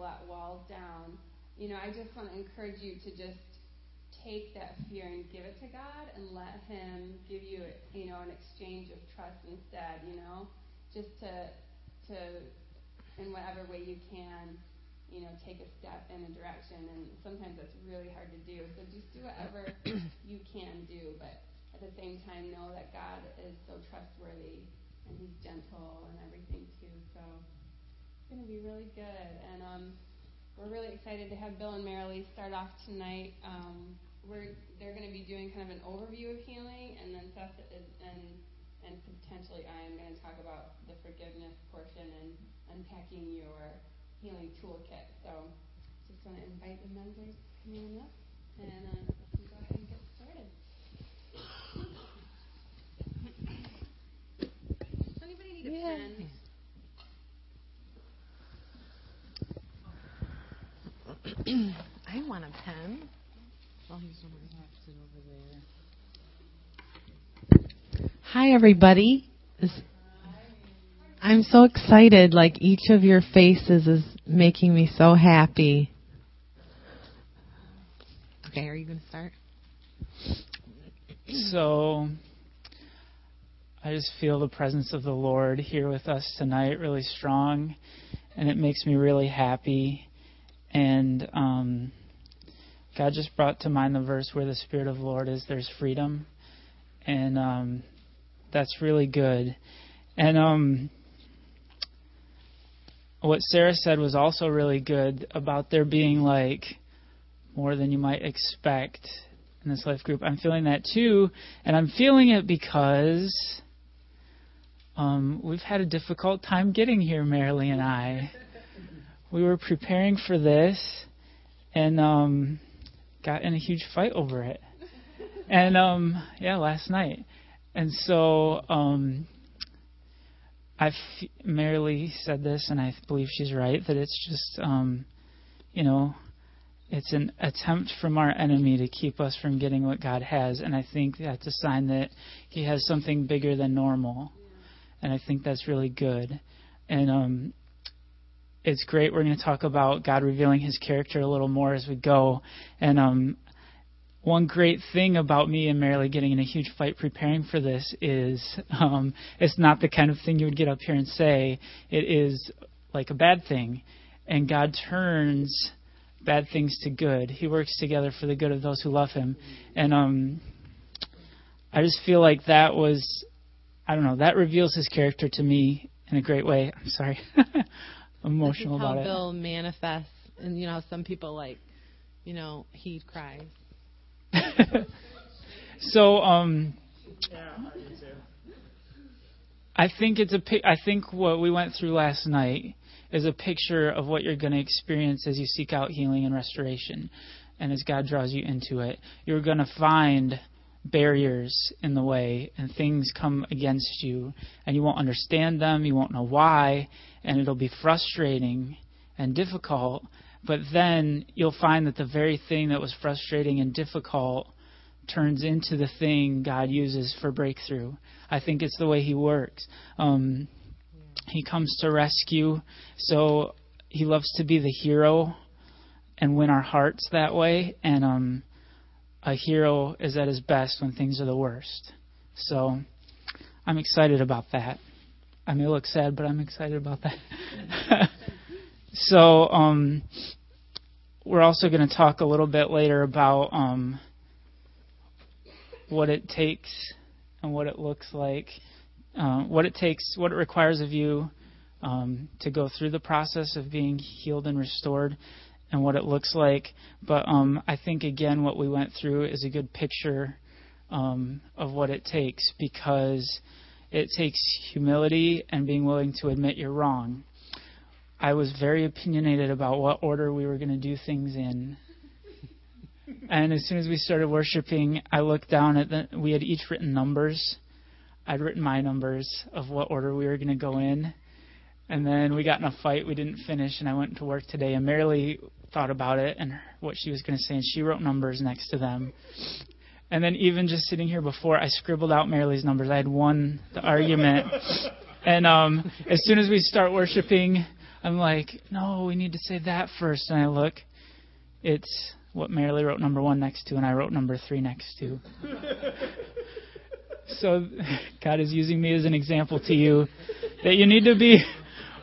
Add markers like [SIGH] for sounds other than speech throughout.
let walls down, you know, I just want to encourage you to just take that fear and give it to God and let Him give you, you know, an exchange of trust instead, you know, just to, to, in whatever way you can, you know, take a step in a direction. And sometimes that's really hard to do. So just do whatever [COUGHS] you can do, but at the same time, know that God is so trustworthy and He's gentle and everything too. So going to be really good. And um, we're really excited to have Bill and Marilee start off tonight. Um, we're they're going to be doing kind of an overview of healing, and then Seth is, and and potentially I am going to talk about the forgiveness portion and unpacking your healing toolkit. So just want to invite the members coming up, and uh, we go ahead and get started. Does anybody need a yeah. pen? I want a pen. Hi, everybody. I'm so excited. Like each of your faces is making me so happy. Okay, are you going to start? So, I just feel the presence of the Lord here with us tonight really strong, and it makes me really happy. And um, God just brought to mind the verse where the Spirit of the Lord is, there's freedom. And um, that's really good. And um, what Sarah said was also really good about there being like more than you might expect in this life group. I'm feeling that too. And I'm feeling it because um, we've had a difficult time getting here, Marilee and I. We were preparing for this, and um, got in a huge fight over it. [LAUGHS] And um yeah, last night. And so um I f- Marilee said this and I believe she's right that it's just um you know it's an attempt from our enemy to keep us from getting what God has and I think that's a sign that he has something bigger than normal. And I think that's really good. And um it's great. We're going to talk about God revealing His character a little more as we go. And um, one great thing about me and Marilee getting in a huge fight preparing for this is um, it's not the kind of thing you would get up here and say. It is like a bad thing, and God turns bad things to good. He works together for the good of those who love Him, and um, I just feel like that was, I don't know, that reveals His character to me in a great way. I'm sorry. [LAUGHS] emotional this is how about Bill manifests, and you know, some people like, you know, he cries. [LAUGHS] so, um, yeah, I, I think it's a. I think what we went through last night is a picture of what you're going to experience as you seek out healing and restoration, and as God draws you into it. You're going to find barriers in the way and things come against you and you won't understand them, you won't know why, and it'll be frustrating and difficult. But then you'll find that the very thing that was frustrating and difficult turns into the thing God uses for breakthrough. I think it's the way He works. Um, he comes to rescue, so He loves to be the hero and win our hearts that way. And um, a hero is at his best when things are the worst. So I'm excited about that. I may look sad, but I'm excited about that. [LAUGHS] so um, we're also going to talk a little bit later about um, what it takes and what it looks like, uh, what it takes, what it requires of you um, to go through the process of being healed and restored and what it looks like. But um, I think again, what we went through is a good picture um, of what it takes because it takes humility and being willing to admit you're wrong. I was very opinionated about what order we were going to do things in. [LAUGHS] and as soon as we started worshiping, I looked down at the. We had each written numbers. I'd written my numbers of what order we were going to go in. And then we got in a fight. We didn't finish, and I went to work today. And Marilee thought about it and what she was going to say, and she wrote numbers next to them. And then even just sitting here before, I scribbled out Marilee's numbers. I had won the argument. [LAUGHS] and um, as soon as we start worshiping, I'm like, no, we need to say that first. And I look, it's what Marilee wrote number one next to, and I wrote number three next to. [LAUGHS] so God is using me as an example to you that you need to be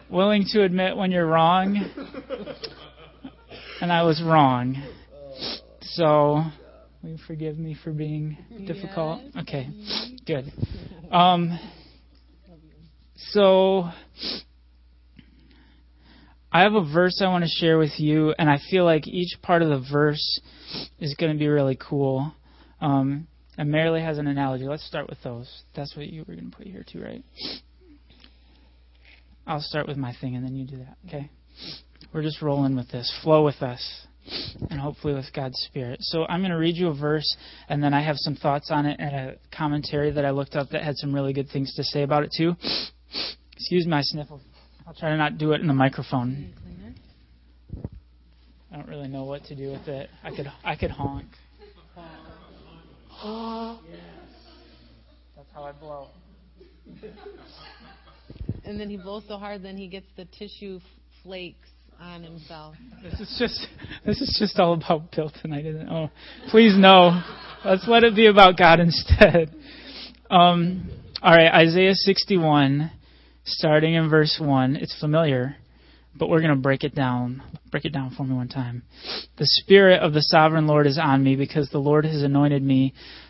willing to admit when you're wrong. And I was wrong. So, will you forgive me for being difficult? Yes. Okay, good. Um, so, I have a verse I want to share with you, and I feel like each part of the verse is going to be really cool. Um, and Marilee has an analogy. Let's start with those. That's what you were going to put here too, right? I'll start with my thing, and then you do that. Okay? We're just rolling with this. Flow with us, and hopefully with God's Spirit. So I'm going to read you a verse, and then I have some thoughts on it and a commentary that I looked up that had some really good things to say about it too. Excuse my sniffle. I'll try to not do it in the microphone. I don't really know what to do with it. I could I could honk. That's how I blow. And then he blows so hard, then he gets the tissue flakes on himself. This is just this is just all about Bill tonight, isn't it? Oh, please no. Let's let it be about God instead. Um, all right, Isaiah 61, starting in verse one. It's familiar, but we're gonna break it down. Break it down for me one time. The Spirit of the Sovereign Lord is on me because the Lord has anointed me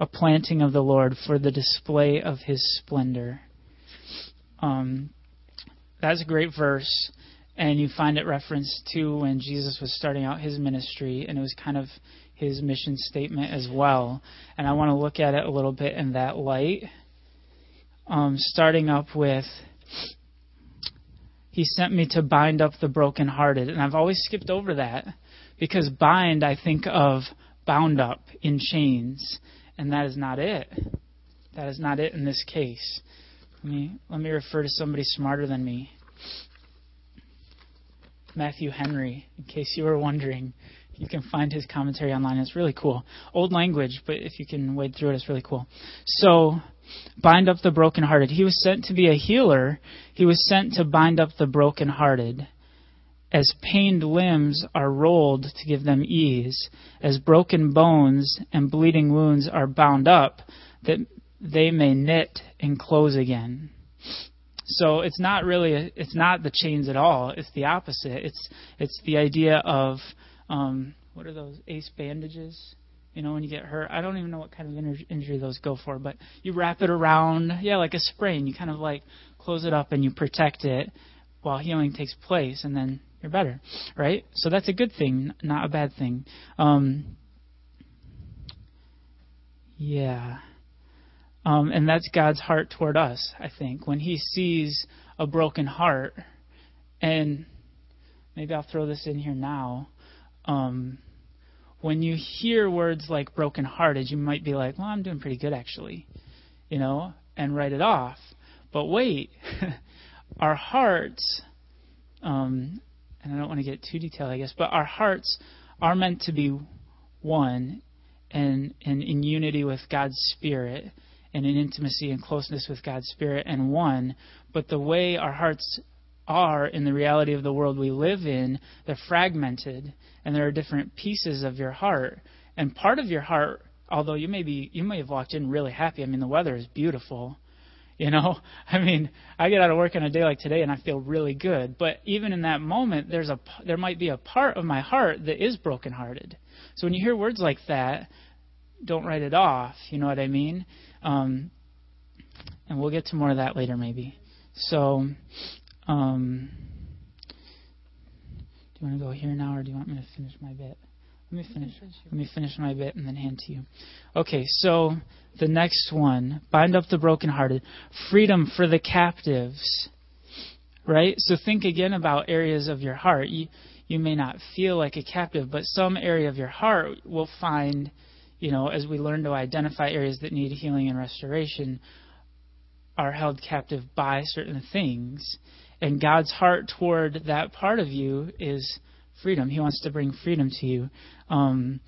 a planting of the Lord for the display of his splendor. Um, that's a great verse, and you find it referenced to when Jesus was starting out his ministry, and it was kind of his mission statement as well. And I want to look at it a little bit in that light. Um, starting up with, He sent me to bind up the brokenhearted. And I've always skipped over that because bind, I think of bound up in chains and that is not it. That is not it in this case. Let me, let me refer to somebody smarter than me. Matthew Henry, in case you were wondering. You can find his commentary online. It's really cool. Old language, but if you can wade through it, it's really cool. So, bind up the brokenhearted. He was sent to be a healer. He was sent to bind up the brokenhearted as pained limbs are rolled to give them ease, as broken bones and bleeding wounds are bound up, that they may knit and close again. So it's not really it's not the chains at all. It's the opposite. It's it's the idea of um, what are those ace bandages? You know, when you get hurt, I don't even know what kind of injury those go for, but you wrap it around, yeah, like a sprain. You kind of like close it up and you protect it while healing takes place, and then you're better, right? So that's a good thing, not a bad thing. Um, yeah. Um, and that's God's heart toward us, I think. When He sees a broken heart, and maybe I'll throw this in here now. Um, when you hear words like brokenhearted, you might be like, well, I'm doing pretty good actually, you know, and write it off. But wait, [LAUGHS] our hearts um, and I don't want to get too detailed, I guess, but our hearts are meant to be one and, and in unity with God's Spirit and in intimacy and closeness with God's Spirit and one. But the way our hearts are in the reality of the world we live in, they're fragmented and there are different pieces of your heart. And part of your heart, although you may be you may have walked in really happy, I mean the weather is beautiful [LAUGHS] you know, I mean, I get out of work on a day like today and I feel really good. But even in that moment, there's a there might be a part of my heart that is brokenhearted. So when you hear words like that, don't write it off. You know what I mean? Um, and we'll get to more of that later, maybe. So, um, do you want to go here now, or do you want me to finish my bit? Let me finish. Let me finish my bit and then hand to you. Okay, so the next one, bind up the brokenhearted, freedom for the captives. Right? So think again about areas of your heart. You you may not feel like a captive, but some area of your heart will find, you know, as we learn to identify areas that need healing and restoration, are held captive by certain things. And God's heart toward that part of you is freedom. He wants to bring freedom to you. Um,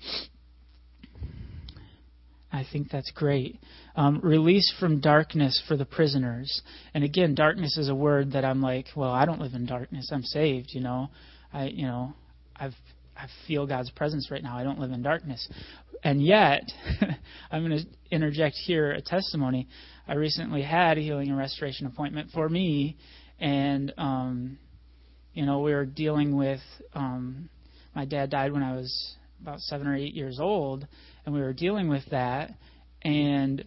I think that's great. Um, release from darkness for the prisoners. And again, darkness is a word that I'm like, well, I don't live in darkness. I'm saved, you know. I, you know, I've, I feel God's presence right now. I don't live in darkness. And yet, [LAUGHS] I'm going to interject here a testimony. I recently had a healing and restoration appointment for me, and, um, you know, we were dealing with, um, my dad died when I was about seven or eight years old, and we were dealing with that. And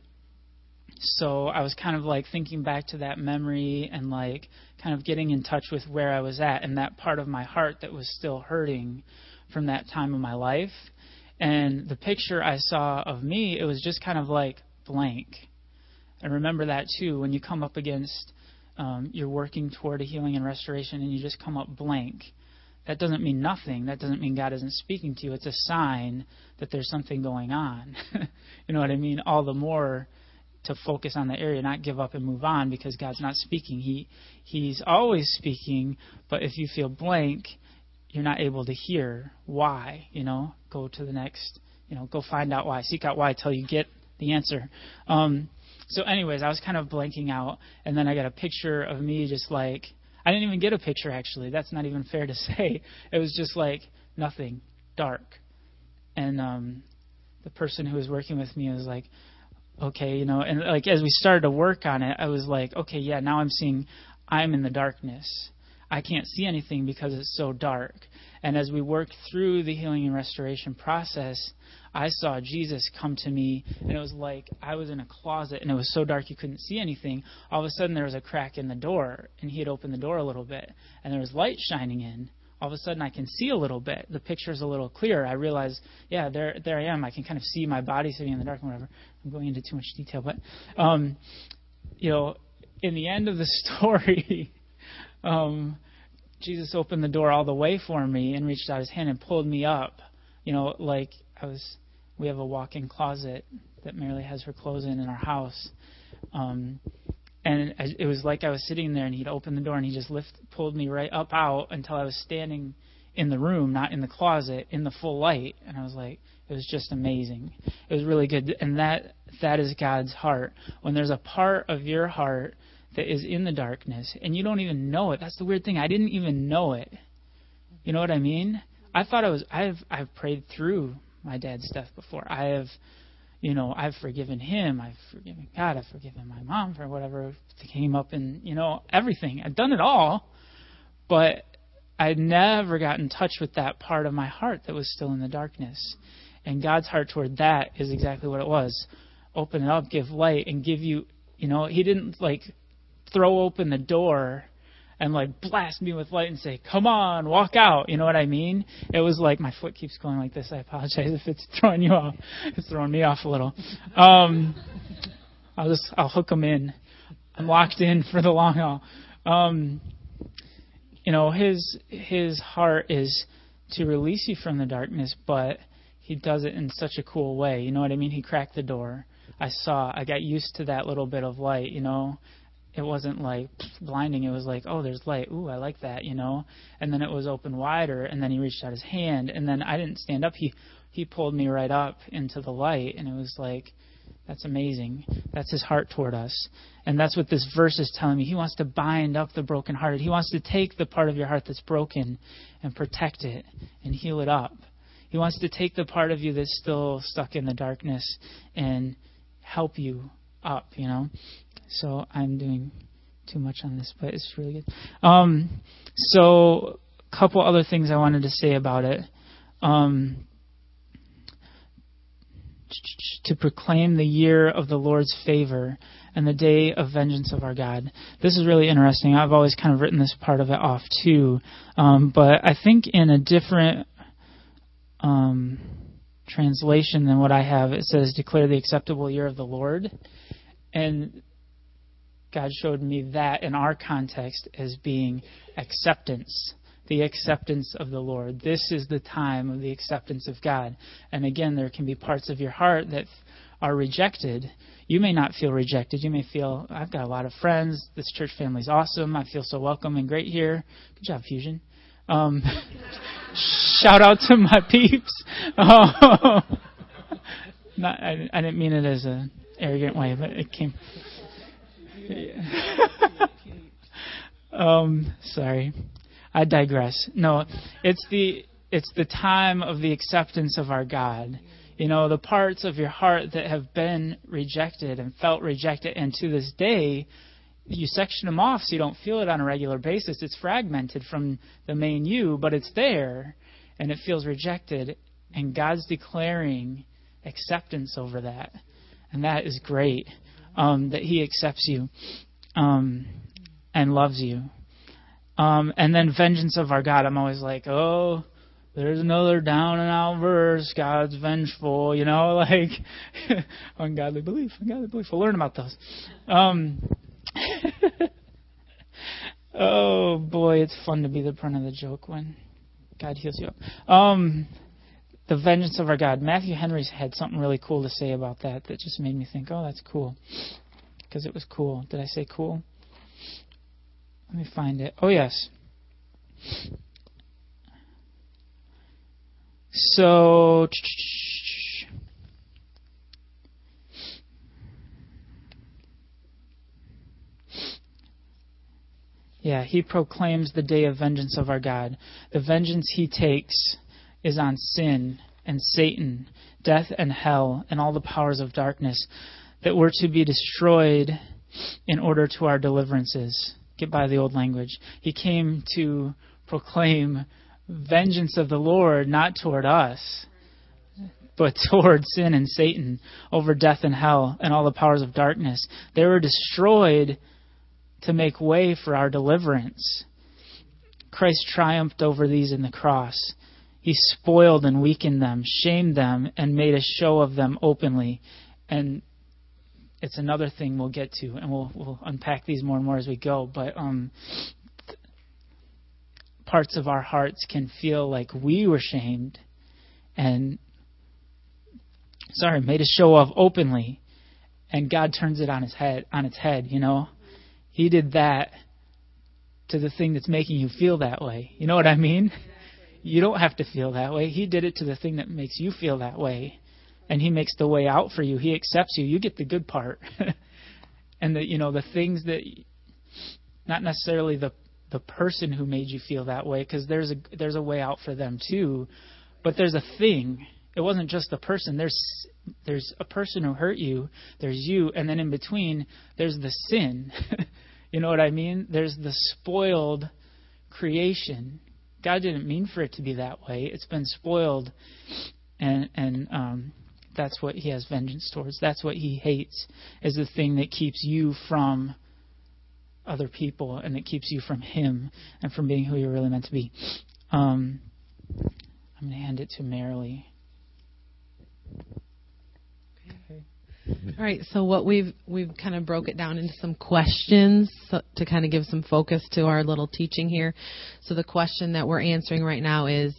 so I was kind of like thinking back to that memory and like kind of getting in touch with where I was at and that part of my heart that was still hurting from that time of my life. And the picture I saw of me, it was just kind of like blank. And remember that too when you come up against um, you're working toward a healing and restoration and you just come up blank that doesn't mean nothing. That doesn't mean God isn't speaking to you. It's a sign that there's something going on. [LAUGHS] you know what I mean? All the more to focus on the area, not give up and move on because God's not speaking. He He's always speaking, but if you feel blank, you're not able to hear why. You know, go to the next. You know, go find out why. Seek out why till you get the answer. Um, so, anyways, I was kind of blanking out, and then I got a picture of me just like I didn't even get a picture, actually. That's not even fair to [LAUGHS] say. It was just like nothing, dark. And um, the person who was working with me was like, okay, you know, and like as we started to work on it, I was like, okay, yeah, now I'm seeing I'm in the darkness. I can't see anything because it's so dark. And as we worked through the healing and restoration process, I saw Jesus come to me, and it was like I was in a closet, and it was so dark you couldn't see anything. All of a sudden, there was a crack in the door, and he had opened the door a little bit, and there was light shining in. All of a sudden, I can see a little bit. The picture's a little clearer. I realize, yeah, there, there I am. I can kind of see my body sitting in the dark and whatever. I'm going into too much detail, but, um, you know, in the end of the [LAUGHS] story, um, Jesus opened the door all the way for me and reached out his hand and pulled me up. You know, like I was we have a walk-in closet that Marilee has her clothes in in our house. Um, and it was like I was sitting there, and he'd open the door, and he just lift, pulled me right up out until I was standing in the room, not in the closet, in the full light. And I was like, it was just amazing. It was really good, and that that is God's heart. When there's a part of your heart that is in the darkness, and you don't even know it. That's the weird thing. I didn't even know it. You know what I mean? I thought I was. I've I've prayed through my dad's death before. I have, you know, I've forgiven him. I've forgiven God. I've forgiven my mom for whatever came up and, you know, everything. I've done it all. But I'd never got in touch with that part of my heart that was still in the darkness. And God's heart toward that is exactly what it was. Open it up, give light, and give you, you know, He didn't like throw open the door and like blast me with light and say, "Come on, walk out." You know what I mean? It was like my foot keeps going like this. I apologize [LAUGHS] if it's throwing you off. It's throwing me off a little. Um, I'll just I'll hook them in. I'm locked in for the long haul. Um, you know, his his heart is to release you from the darkness, but he does it in such a cool way. You know what I mean? He cracked the door. I saw. I got used to that little bit of light. You know, it wasn't like blinding. It was like, oh, there's light. Ooh, I like that, you know. And then it was open wider, and then he reached out his hand, and then I didn't stand up. He he pulled me right up into the light, and it was like, that's amazing. That's his heart toward us, and that's what this verse is telling me. He wants to bind up the brokenhearted. He wants to take the part of your heart that's broken and protect it and heal it up. He wants to take the part of you that's still stuck in the darkness and help you up, you know. So I'm doing too much on this, but it's really good. Um, so a couple other things I wanted to say about it. Um, to proclaim the year of the Lord's favor and the day of vengeance of our God. This is really interesting. I've always kind of written this part of it off too, um, but I think in a different um, translation than what I have, it says, "Declare the acceptable year of the Lord," and God showed me that in our context as being acceptance, the acceptance of the Lord. This is the time of the acceptance of God. And again, there can be parts of your heart that are rejected. You may not feel rejected. You may feel, I've got a lot of friends. This church family is awesome. I feel so welcome and great here. Good job, Fusion. Um, [LAUGHS] shout out to my peeps. [LAUGHS] Not, I, I didn't mean it as an arrogant way, but it came. [LAUGHS] um, sorry, I digress. No, it's the it's the time of the acceptance of our God. You know, the parts of your heart that have been rejected and felt rejected, and to this day, you section them off so you don't feel it on a regular basis. It's fragmented from the main you, but it's there, and it feels rejected. And God's declaring acceptance over that, and that is great. Um, that He accepts you um, and loves you. Um, and then vengeance of our God. I'm always like, oh, there's another down and out verse. God's vengeful, you know, [LAUGHS] like [LAUGHS] ungodly belief, ungodly belief. We'll learn about those. Um, [LAUGHS] oh boy, it's fun to be the brunt of the joke when God heals you up. Um, the vengeance of our God. Matthew Henry's had something really cool to say about that that just made me think, oh, that's cool. Because it was cool. Did I say cool? Let me find it. Oh, yes. So. Yeah, he proclaims the day of vengeance of our God. The vengeance he takes is on sin and Satan, death and hell, and all the powers of darkness that were to be destroyed in order to our deliverances. Get by the old language. He came to proclaim vengeance of the Lord, not toward us, but [LAUGHS] toward sin and Satan, over death and hell, and all the powers of darkness. They were destroyed to make way for our deliverance. Christ triumphed over these in the cross. He spoiled and weakened them, shamed them, and made a show of them openly. And it's another thing we'll get to, and we'll we'll unpack these more and more as we go. But um, parts of our hearts can feel like we were shamed, and sorry, made a show of openly, and God turns it on his head on its head. You know, He did that to the thing that's making you feel that way. You know what I mean? You don't have to feel that way. He did it to the thing that makes you feel that way. And he makes the way out for you. He accepts you. You get the good part. [LAUGHS] and the you know, the things that not necessarily the the person who made you feel that way because there's a there's a way out for them too. But there's a thing. It wasn't just the person. There's there's a person who hurt you, there's you, and then in between there's the sin. [LAUGHS] you know what I mean? There's the spoiled creation God didn't mean for it to be that way. It's been spoiled, and and um, that's what He has vengeance towards. That's what He hates is the thing that keeps you from other people and it keeps you from Him and from being who you're really meant to be. Um, I'm going to hand it to Marilee. All right, so what we've we've kind of broke it down into some questions so, to kind of give some focus to our little teaching here. So the question that we're answering right now is,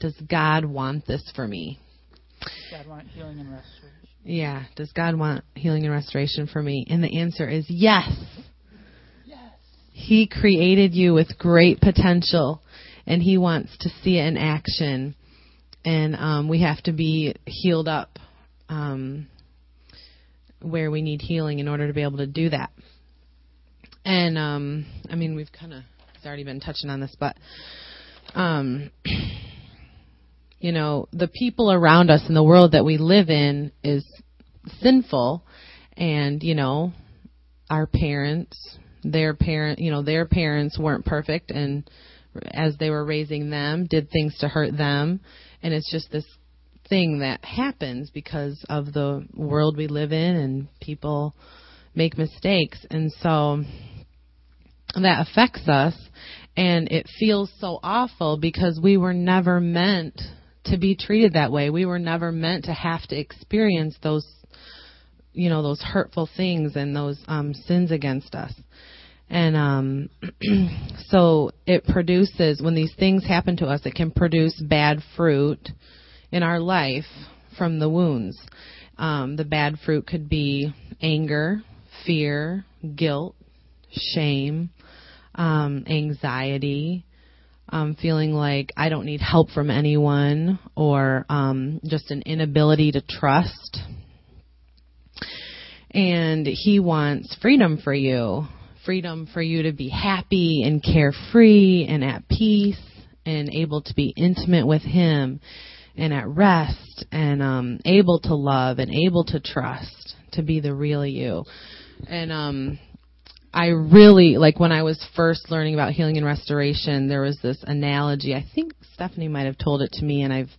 does God want this for me? God want healing and restoration. Yeah, does God want healing and restoration for me? And the answer is yes. Yes. He created you with great potential, and He wants to see it in action. And um, we have to be healed up. Um, where we need healing in order to be able to do that. And um, I mean, we've kind of it's already been touching on this, but um, you know, the people around us in the world that we live in is sinful, and you know, our parents, their parent, you know, their parents weren't perfect, and as they were raising them, did things to hurt them, and it's just this thing that happens because of the world we live in and people make mistakes. And so that affects us and it feels so awful because we were never meant to be treated that way. We were never meant to have to experience those you know those hurtful things and those um sins against us. And um, [CLEARS THROAT] so it produces, when these things happen to us, it can produce bad fruit in our life from the wounds. Um, the bad fruit could be anger, fear, guilt, shame, um, anxiety, um, feeling like I don't need help from anyone, or um, just an inability to trust. And he wants freedom for you freedom for you to be happy and carefree and at peace and able to be intimate with Him and at rest and um, able to love and able to trust to be the real you. And um, I really like when I was first learning about healing and restoration. There was this analogy. I think Stephanie might have told it to me, and I've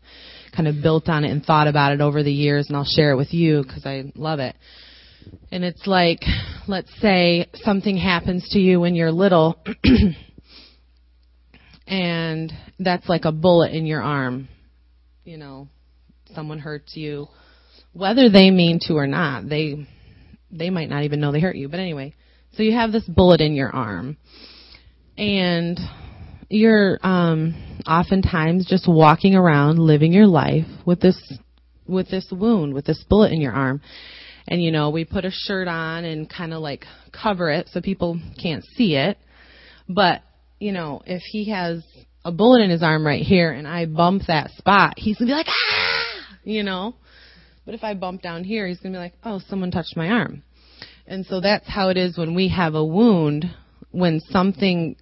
kind of built on it and thought about it over the years, and I'll share it with you because I love it. And it's like, let's say something happens to you when you're little, [CLEARS THROAT] and that's like a bullet in your arm. You know, someone hurts you, whether they mean to or not. They they might not even know they hurt you. But anyway, so you have this bullet in your arm, and you're um, oftentimes just walking around, living your life with this with this wound, with this bullet in your arm and you know we put a shirt on and kind of like cover it so people can't see it but you know if he has a bullet in his arm right here and I bump that spot he's to be like ah! You know? But if I bump down here he's to be like oh someone touched my arm. And so that's how it is when we have a wound when something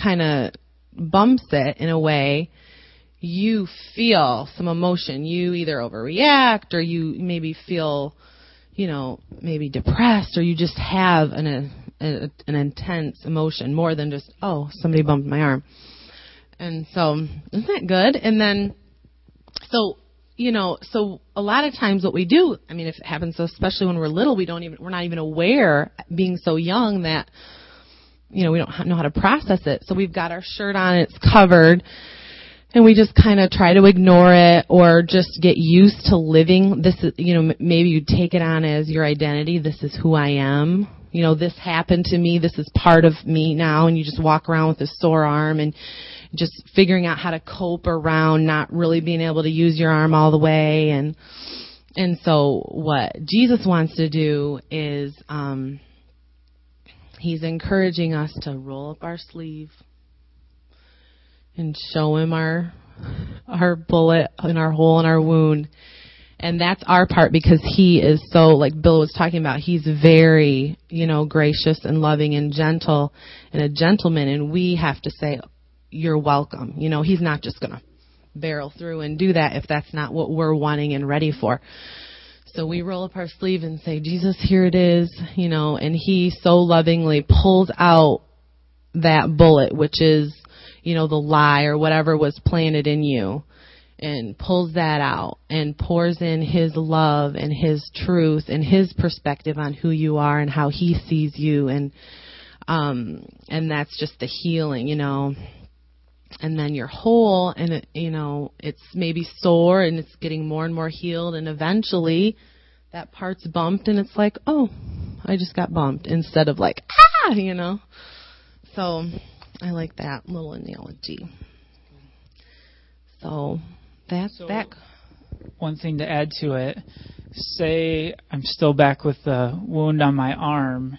kind of bumps it in a way you feel some emotion. You either overreact or you maybe feel you know, maybe depressed or you just have an, a, an intense emotion more than just, oh, somebody bumped my arm. And so, isn't that good? And then, so, you know, so a lot of times what we do, I mean, if it happens, especially when we're little, we don't even, we're not even aware, being so young that, you know, we don't know how to process it. So we've got our shirt on, it's covered, and we just kind of try to ignore it or just get used to living. This is you know maybe you take it on as your identity. This is who i am. You know this happened to me. This is part of me now. And you just walk around with a sore arm and just figuring out how to cope around not really being able to use your arm all the way and and so what jesus wants to do is um he's encouraging us to roll up our sleeve and show him our our bullet and our hole in our wound. And that's our part because he is so, like Bill was talking about, he's very, you know, gracious and loving and gentle and a gentleman. And we have to say, you're welcome. You know, he's not just going to barrel through and do that if that's not what we're wanting and ready for. So we roll up our sleeve and say, Jesus, here it is, you know, and he so lovingly pulls out that bullet, which is you know, the lie or whatever was planted in you and pulls that out and pours in his love and his truth and his perspective on who you are and how he sees you and um and that's just the healing, you know. And then you're whole and it, you know, it's maybe sore and it's getting more and more healed and eventually that part's bumped and it's like, "Oh, I just got bumped" instead of like, "Ah," you know. So I like that little analogy. So that's so that. One thing to add to it, say I'm still back with the wound on my arm,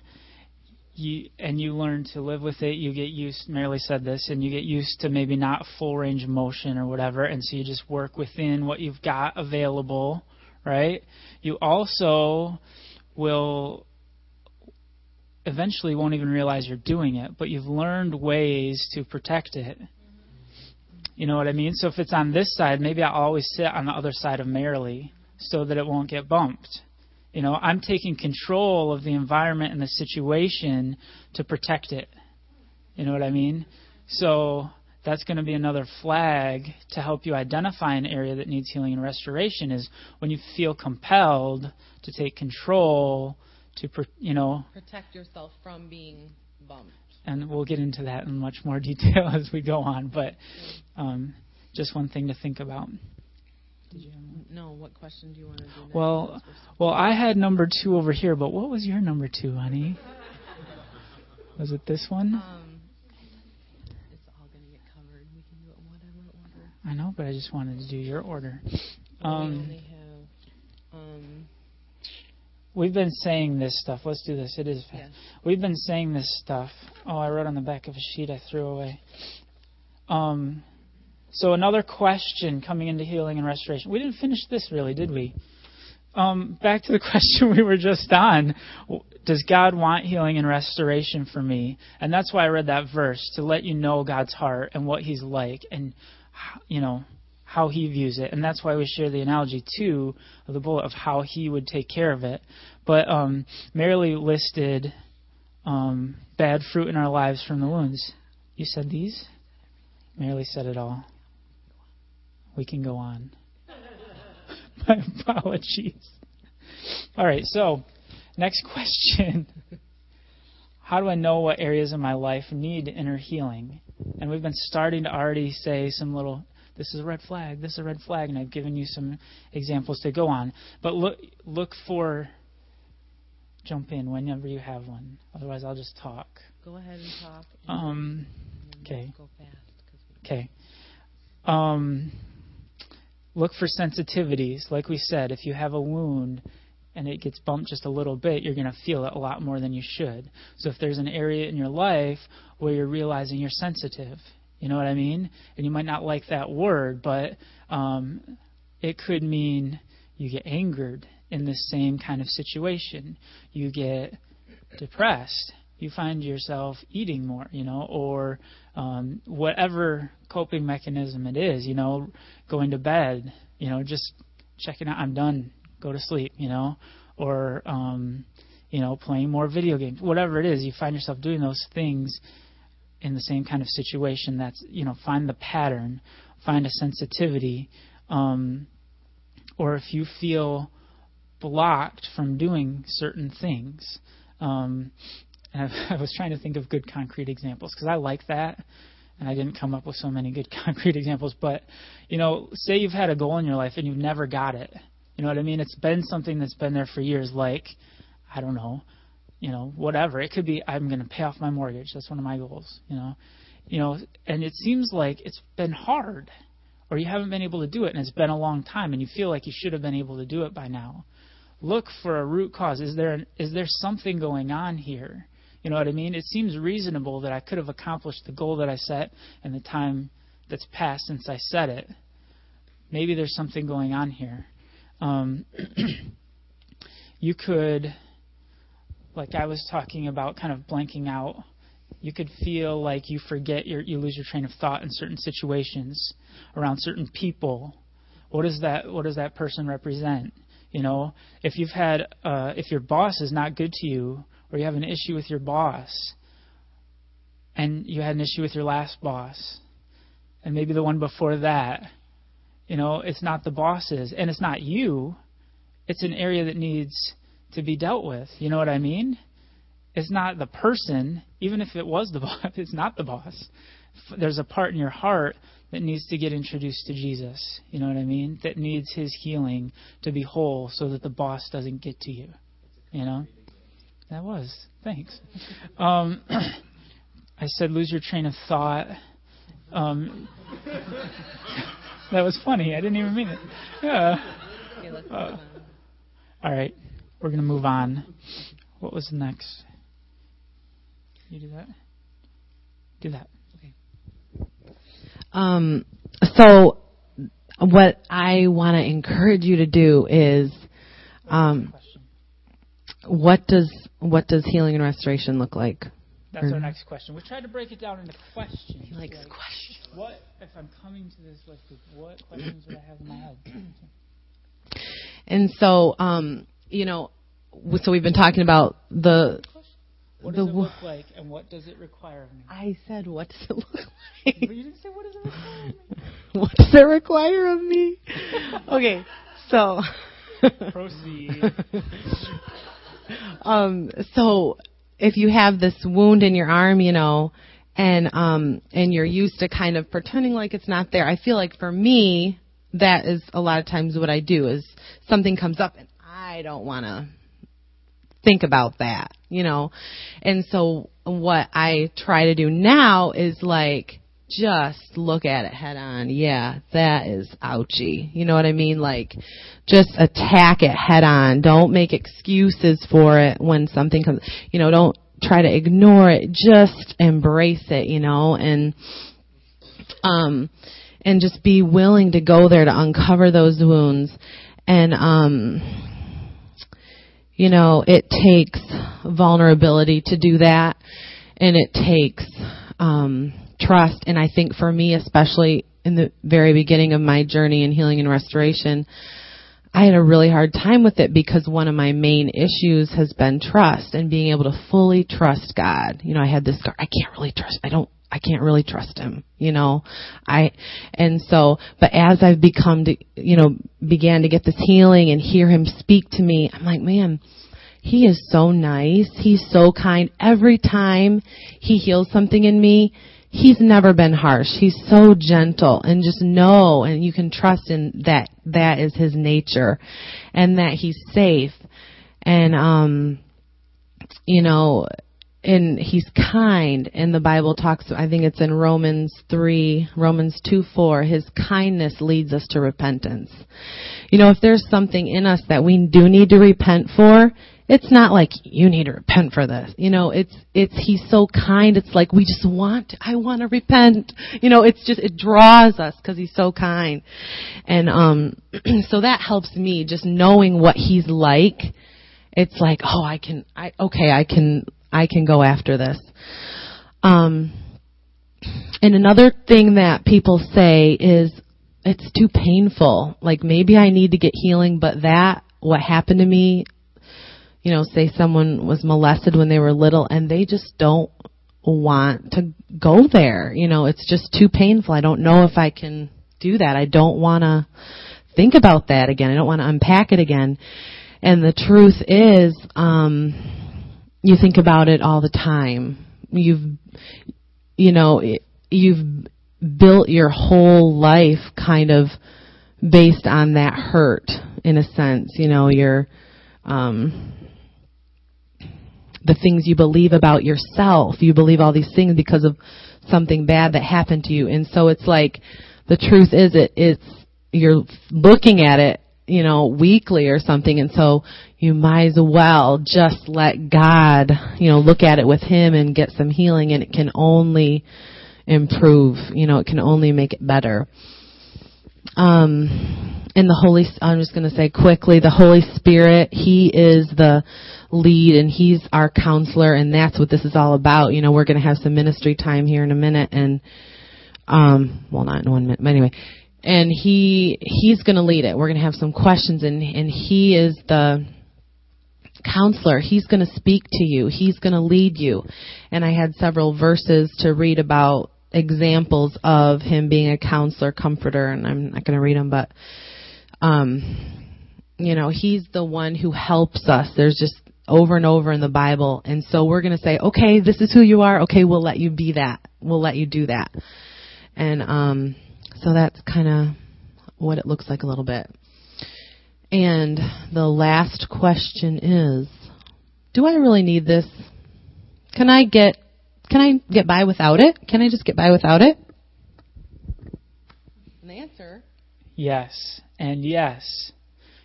you, and you learn to live with it. You get used. Marilee said this, and you get used to maybe not full range of motion or whatever, and so you just work within what you've got available, right? You also will eventually won't even realize you're doing it, but you've learned ways to protect it. You know what I mean? So if it's on this side, maybe I'll always sit on the other side of Marilee so that it won't get bumped. You know, I'm taking control of the environment and the situation to protect it. You know what I mean? So that's going to be another flag to help you identify an area that needs healing and restoration is when you feel compelled to take control to you know protect yourself from being bumped. And we'll get into that in much more detail [LAUGHS] as we go on, but um, just one thing to think about. Did you no, what question do you want to do? Next? Well, well, I had number two over here, but what was your number two, honey? [LAUGHS] Was it this one? Um, it's all going to get covered. We can do it in whatever order. I know, but I just wanted to do your order. we Um, have. Um, we've been saying this stuff. Let's do this. It is fast. yes. We've been saying this stuff. Oh, I wrote on the back of a sheet I threw away. Um, so another question coming into healing and restoration. We didn't finish this really, did we? Um, back to the [LAUGHS] question we were just on. Does God want healing and restoration for me? And that's why I read that verse to let you know God's heart and what He's like, and you know how He views it. And that's why we share the analogy too of the bullet of how He would take care of it. But um, Marilee listed um, bad fruit in our lives from the wounds. You said these? Marilee said it all. We can go on. [LAUGHS] My apologies. All right, so next [LAUGHS] question. How do I know what areas of my life need inner healing? And we've been starting to already say some little this is a red flag, this is a red flag, and I've given you some examples to go on. But look look for jump in whenever you have one. Otherwise I'll just talk. Go ahead and talk. and Um okay. Go fast. Okay. Um, look for sensitivities. Like we said, if you have a wound and it gets bumped just a little bit, you're going to feel it a lot more than you should. So if there's an area in your life where you're realizing you're sensitive, you know what I mean? And you might not like that word, but um, it could mean you get angered in the same kind of situation. You get depressed. You find yourself eating more, you know, or um, whatever coping mechanism it is, you know, going to bed, you know, just checking out, I'm done, go to sleep, you know, or, um, you know, playing more video games, whatever it is, you find yourself doing those things in the same kind of situation. That's, you know, find the pattern, find a sensitivity, um, or if you feel blocked from doing certain things. Um, and [LAUGHS] I, I was trying to think of good concrete examples because I like that, and I didn't come up with so many good [LAUGHS] concrete examples. But you know, say you've had a goal in your life and you've never got it. You know what I mean? It's been something that's been there for years, like I don't know, you know, whatever. It could be I'm going to pay off my mortgage. That's one of my goals. You know, you know, and it seems like it's been hard, or you haven't been able to do it, and it's been a long time, and you feel like you should have been able to do it by now. Look for a root cause. Is there an, is there something going on here? You know what I mean? It seems reasonable that I could have accomplished the goal that I set in the time that's passed since I set it. Maybe there's something going on here. Um, [CLEARS THROAT] you could, like I was talking about, kind of blanking out. You could feel like you forget your, you lose your train of thought in certain situations around certain people. What does that What does that person represent? You know, if you've had, uh, if your boss is not good to you, or you have an issue with your boss, and you had an issue with your last boss, and maybe the one before that, you know, it's not the bosses, and it's not you. It's an area that needs to be dealt with. You know what I mean? It's not the person, even if it was the [LAUGHS] boss, it's not the boss. There's a part in your heart that needs to get introduced to Jesus. You know what I mean? That needs his healing to be whole so that the boss doesn't get to you. You know? That was. Thanks. Um, [CLEARS THROAT] I said lose your train of thought. Um, [LAUGHS] that was funny. I didn't even mean it. Yeah. Uh. All right. We're going to move on. What was next? You do that? Do that. Um, so what I want to encourage you to do is, um, Question. What does what does healing and restoration look like? That's our next question. We tried to break it down into questions. He likes Like, questions. What if I'm coming to this group? What questions would I have in my head? And so, um, you know, so we've been talking about the. What The does it look like, and what does it require of me? I said, what does it look like? But like? you didn't say what does it require of me. [LAUGHS] what does it require of me? [LAUGHS] okay, so. Proceed. [LAUGHS] um, so if you have this wound in your arm, you know, and um, and you're used to kind of pretending like it's not there, I feel like for me, that is a lot of times what I do is something comes up and I don't want to think about that, you know, and so what I try to do now is like just look at it head on. Yeah, that is ouchy. You know what I mean? Like, just attack it head on. Don't make excuses for it when something comes, you know, don't try to ignore it. Just embrace it, you know, and, um, and just be willing to go there to uncover those wounds. And, um, you know, it takes vulnerability to do that, and it takes, um, trust. And I think for me, especially in the very beginning of my journey in healing and restoration, I had a really hard time with it because one of my main issues has been trust and being able to fully trust God. You know, I had this, I can't really trust, I don't, I can't really trust him, you know. I and so but as I've become to you know began to get this healing and hear him speak to me, I'm like, man, he is so nice. He's so kind. Every time he heals something in me, he's never been harsh. He's so gentle and just know and you can trust in that that is his nature and that he's safe. And um you know, and he's kind and the bible talks i think it's in romans 3 romans 2 4 his kindness leads us to repentance you know if there's something in us that we do need to repent for it's not like you need to repent for this. You know, it's it's he's so kind. It's like we just want I want to repent. You know, it's just it draws us cuz he's so kind. And um [CLEARS THROAT] so that helps me just knowing what he's like. It's like, oh, I can I okay, I can I can go after this. Um and another thing that people say is it's too painful. Like maybe I need to get healing, but that what happened to me you know, say someone was molested when they were little and they just don't want to go there. You know, it's just too painful. I don't know if I can do that. I don't want to think about that again. I don't want to unpack it again. And the truth is, um, you think about it all the time. You've, you know, you've built your whole life kind of based on that hurt in a sense. You know, you're, um, the things you believe about yourself. You believe all these things because of something bad that happened to you. And so it's like the truth is it it's you're looking at it, you know, weekly or something and so you might as well just let God, you know, look at it with him and get some healing and it can only improve, you know, it can only make it better. Um and the Holy, I'm just going to say quickly, the Holy Spirit, He is the lead and He's our counselor and that's what this is all about. You know, we're going to have some ministry time here in a minute and, um, well not in one minute, but anyway. And He, He's going to lead it. We're going to have some questions and, and He is the, counselor. He's going to speak to you. He's going to lead you. And I had several verses to read about examples of him being a counselor, comforter, and I'm not going to read them, but um, you know, he's the one who helps us. There's just over and over in the Bible. And so we're going to say, okay, this is who you are. Okay, we'll let you be that. We'll let you do that. And um, so that's kind of what it looks like a little bit. And the last question is, do I really need this? Can I get can I get by without it? Can I just get by without it? And the answer Yes, and yes,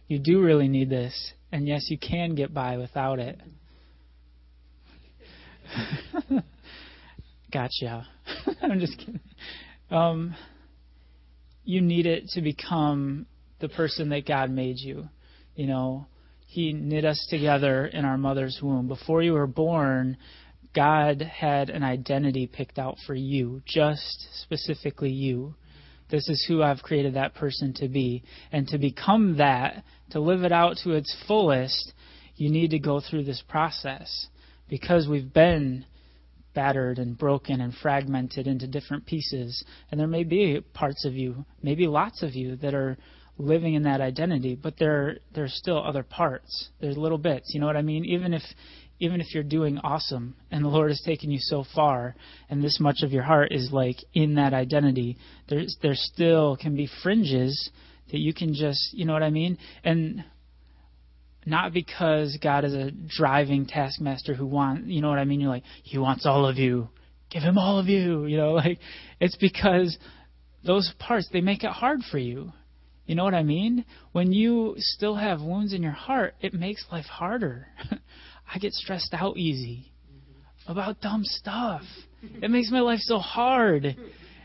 you do really need this, and yes, you can get by without it. [LAUGHS] gotcha. [LAUGHS] I'm just kidding. Um, you need it to become the person that God made you. You know, He knit us together in our mother's womb. Before you were born, God had an identity picked out for you, just specifically you. This is who I've created that person to be. And to become that, to live it out to its fullest, you need to go through this process. Because we've been battered and broken and fragmented into different pieces. And there may be parts of you, maybe lots of you, that are living in that identity, but there there's still other parts. There's little bits. You know what I mean? Even if even if you're doing awesome and the Lord has taken you so far and this much of your heart is like in that identity, there's there still can be fringes that you can just you know what I mean? And not because God is a driving taskmaster who wants, you know what I mean? You're like, He wants all of you. Give Him all of you. You know, [LAUGHS] like, it's because those parts, they make it hard for you. You know what I mean? When you still have wounds in your heart, it makes life harder. [LAUGHS] I get stressed out easy about dumb stuff. It makes my life so hard.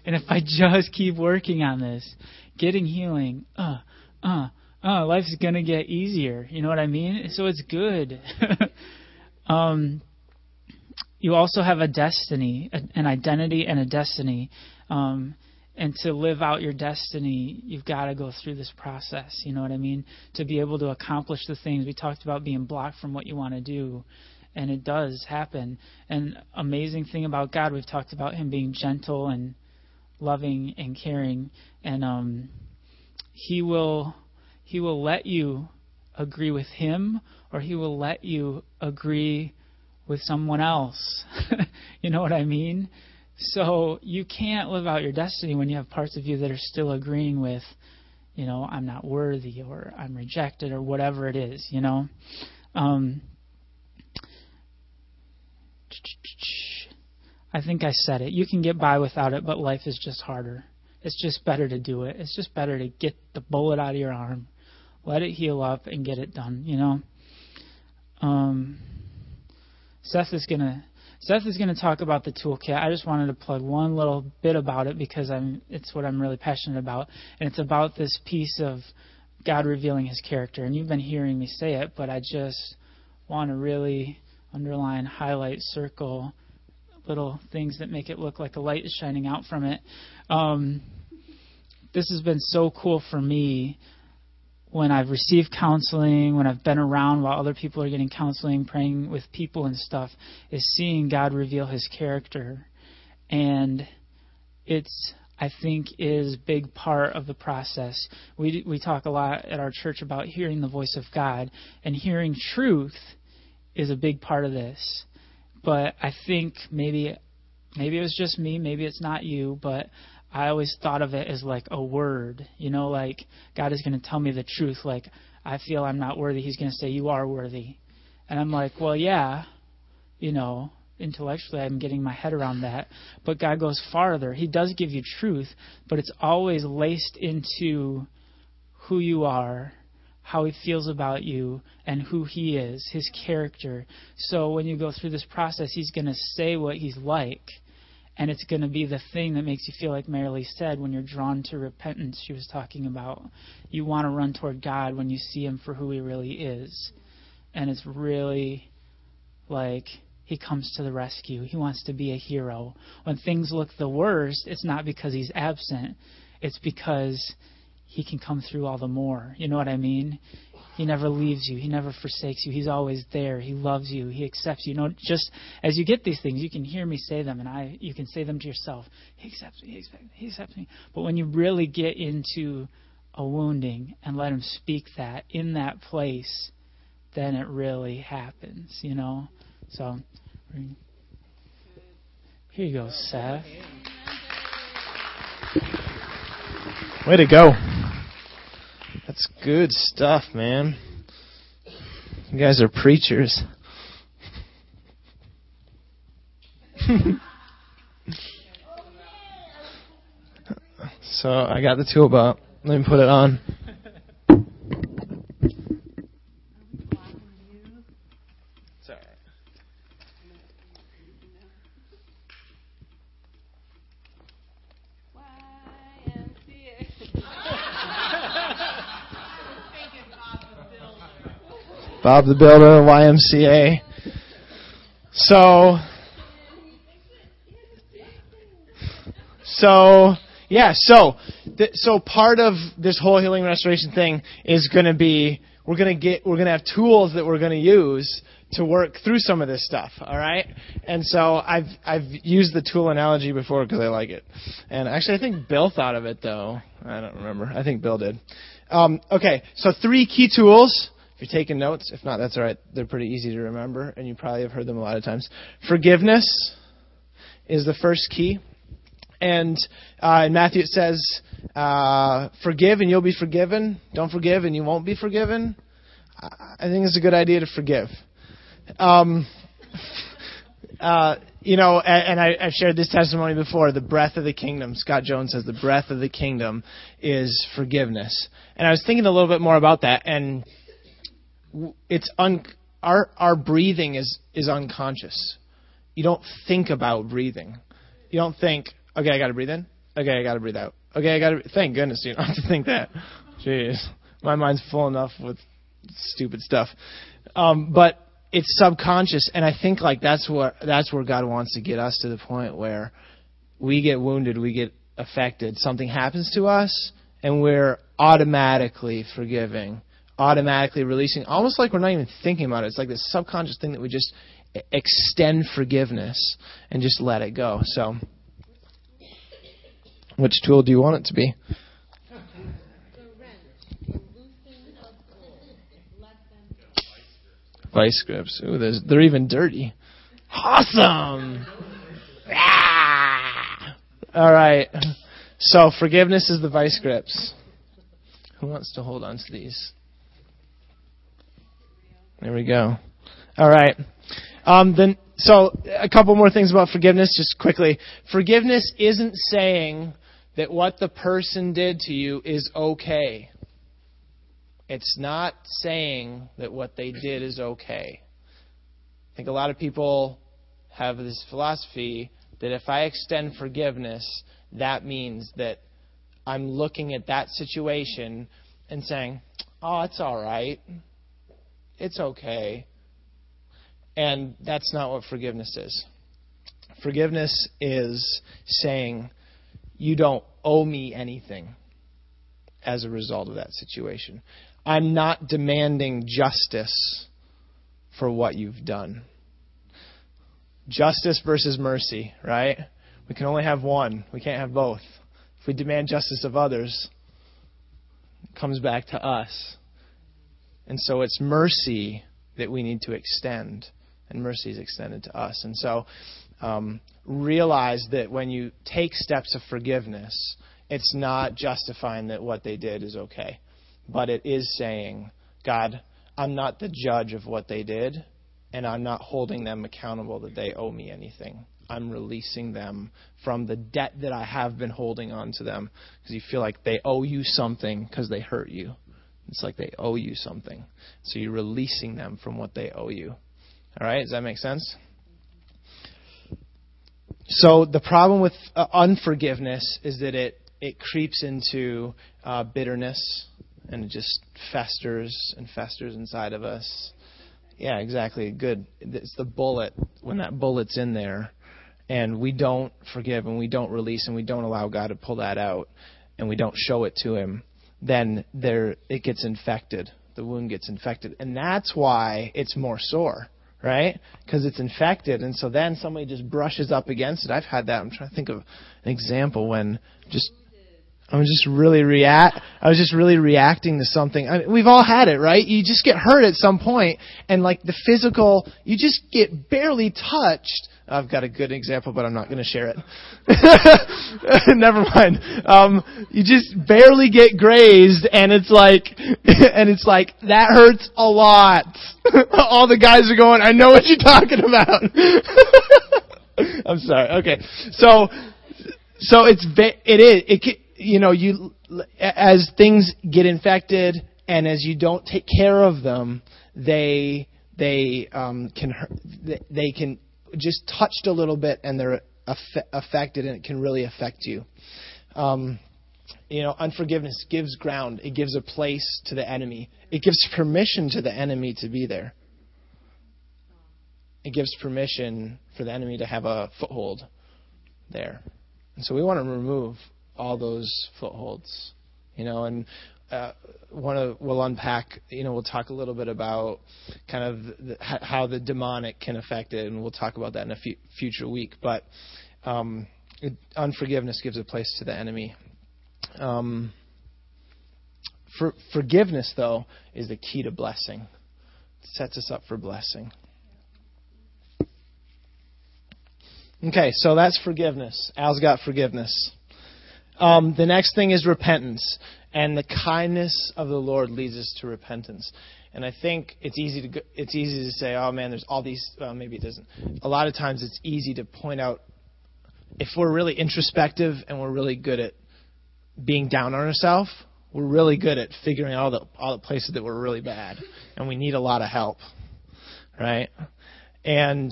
And if I just keep working on this, getting healing, uh, uh, uh, life's gonna get easier. You know what I mean? So it's good. [LAUGHS] um, you also have a destiny, an identity, and a destiny. Um, and to live out your destiny, you've got to go through this process. You know what I mean? To be able to accomplish the things we talked about being blocked from what you want to do, and it does happen. And amazing thing about God, we've talked about Him being gentle and loving and caring, and um, He will He will let you agree with Him, or He will let you agree with someone else. [LAUGHS] you know what I mean? So you can't live out your destiny when you have parts of you that are still agreeing with, you know, I'm not worthy or I'm rejected or whatever it is, you know. Um, I think I said it. You can get by without it, but life is just harder. It's just better to do it. It's just better to get the bullet out of your arm, let it heal up, and get it done, you know. Um, Seth is going to Seth is going to talk about the toolkit. I just wanted to plug one little bit about it because I'm it's what I'm really passionate about, and it's about this piece of God revealing His character. And you've been hearing me say it, but I just want to really underline, highlight, circle little things that make it look like a light is shining out from it. Um, this has been so cool for me when I've received counseling, when I've been around while other people are getting counseling, praying with people and stuff, is seeing God reveal His character, and it's I think is big part of the process. We we talk a lot at our church about hearing the voice of God, and hearing truth is a big part of this. But I think maybe maybe it was just me, maybe it's not you, but I always thought of it as like a word, you know, like God is going to tell me the truth. Like I feel I'm not worthy. He's going to say you are worthy, and I'm like, well, yeah, you know, intellectually I'm getting my head around that. But God goes farther. He does give you truth, but it's always laced into who you are, how He feels about you, and who He is, His character. So when you go through this process, He's going to say what He's like and it's going to be the thing that makes you feel like Marilee said when you're drawn to repentance. She was talking about you want to run toward God when you see Him for who He really is, and it's really like He comes to the rescue. He wants to be a hero. When things look the worst, it's not because He's absent. It's because he can come through all the more. You know what I mean? He never leaves you. He never forsakes you. He's always there. He loves you. He accepts you. You know, just as you get these things, you can hear me say them, and I you can say them to yourself. He accepts me. He accepts me. He accepts me. But when you really get into a wounding and let him speak that in that place, then it really happens. You know. So here you go, Seth. Way to go. That's good stuff, man. You guys are preachers. [LAUGHS] so I got the tool belt. Let me put it on. Bob the Builder, YMCA. So, so yeah, so th- so part of this whole healing restoration thing is going to be we're going to get we're going to have tools that we're going to use to work through some of this stuff. All right, and so I've I've used the tool analogy before because I like it, and actually I think Bill thought of it though. I don't remember. I think Bill did. Um, okay, so three key tools if you're taking notes, if not, that's all right. They're pretty easy to remember, and you probably have heard them a lot of times. Forgiveness is the first key. And uh, in Matthew it says, uh, forgive and you'll be forgiven. Don't forgive and you won't be forgiven. I think it's a good idea to forgive. Um, [LAUGHS] uh, you know, and, and I, I've shared this testimony before. The breath of the kingdom. Scott Jones says the breath of the kingdom is forgiveness. And I was thinking a little bit more about that, and it's un, our our breathing is is unconscious. You don't think about breathing. You don't think, okay, I got to breathe in. Okay, I got to breathe out. Okay, I got to. Thank goodness you don't have to think that. Jeez, my mind's full enough with stupid stuff. Um, but it's subconscious, and I think like that's what that's where God wants to get us to the point where we get wounded, we get affected, something happens to us, and we're automatically forgiving, automatically releasing, almost like we're not even thinking about it. It's like this subconscious thing that we just extend forgiveness and just let it go. So, which tool do you want it to be? Vice grips. Ooh, they're even dirty. Awesome! Ah! All right. So forgiveness is the vice grips. Who wants to hold on to these? There we go. All right. Um, then, so a couple more things about forgiveness, just quickly. Forgiveness isn't saying that what the person did to you is okay. It's not saying that what they did is okay. I think a lot of people have this philosophy that if I extend forgiveness, that means that I'm looking at that situation and saying, oh, it's all right. It's okay. And that's not what forgiveness is. Forgiveness is saying, you don't owe me anything as a result of that situation. I'm not demanding justice for what you've done. Justice versus mercy, right? We can only have one. We can't have both. If we demand justice of others, it comes back to us. And so it's mercy that we need to extend, and mercy is extended to us. And so um, realize that when you take steps of forgiveness, it's not justifying that what they did is okay but it is saying, God, I'm not the judge of what they did, and I'm not holding them accountable that they owe me anything. I'm releasing them from the debt that I have been holding on to them because you feel like they owe you something because they hurt you. It's like they owe you something. So you're releasing them from what they owe you. All right? Does that make sense? So the problem with uh, unforgiveness is that it it creeps into uh, bitterness and it just festers and festers inside of us. Yeah, exactly. Good. It's the bullet when that bullet's in there, and we don't forgive and we don't release and we don't allow God to pull that out, and we don't show it to Him. Then there it gets infected. The wound gets infected, and that's why it's more sore right? Because it's infected, and so then somebody just brushes up against it. I've had that. I'm trying to think of an example when just I was just really react. I was just really reacting to something. I mean, we've all had it, right? You just get hurt at some point, and like the physical, you just get barely touched. I've got a good example, but I'm not going to share it. [LAUGHS] Never mind. Um, you just barely get grazed, and it's like, [LAUGHS] and it's like that hurts a lot. [LAUGHS] all the guys are going, "I know what you're talking about." I'm sorry. Okay, so so it's it is it you know, you as things get infected and as you don't take care of them, they they um, can they can just touched a little bit and they're affected and it can really affect you. Um, you know, unforgiveness gives ground. It gives a place to the enemy. It gives permission to the enemy to be there. It gives permission for the enemy to have a foothold there. And so we want to remove all those footholds. You know, and uh, one of we'll unpack. You know, we'll talk a little bit about kind of the, how the demonic can affect it, and we'll talk about that in a f- future week. But um, it, unforgiveness gives a place to the enemy. Um, for, forgiveness, though, is the key to blessing. It sets us up for blessing. Okay, so that's forgiveness. Al's got forgiveness. Um, the next thing is repentance. And the kindness of the Lord leads us to repentance. And I think it's easy to it's easy to say, oh man, there's all these. Well, maybe it doesn't. A lot of times it's easy to point out if we're really introspective and we're really good at being down on ourselves. We're really good at figuring out all the all the places that we're really bad, and we need a lot of help, right? And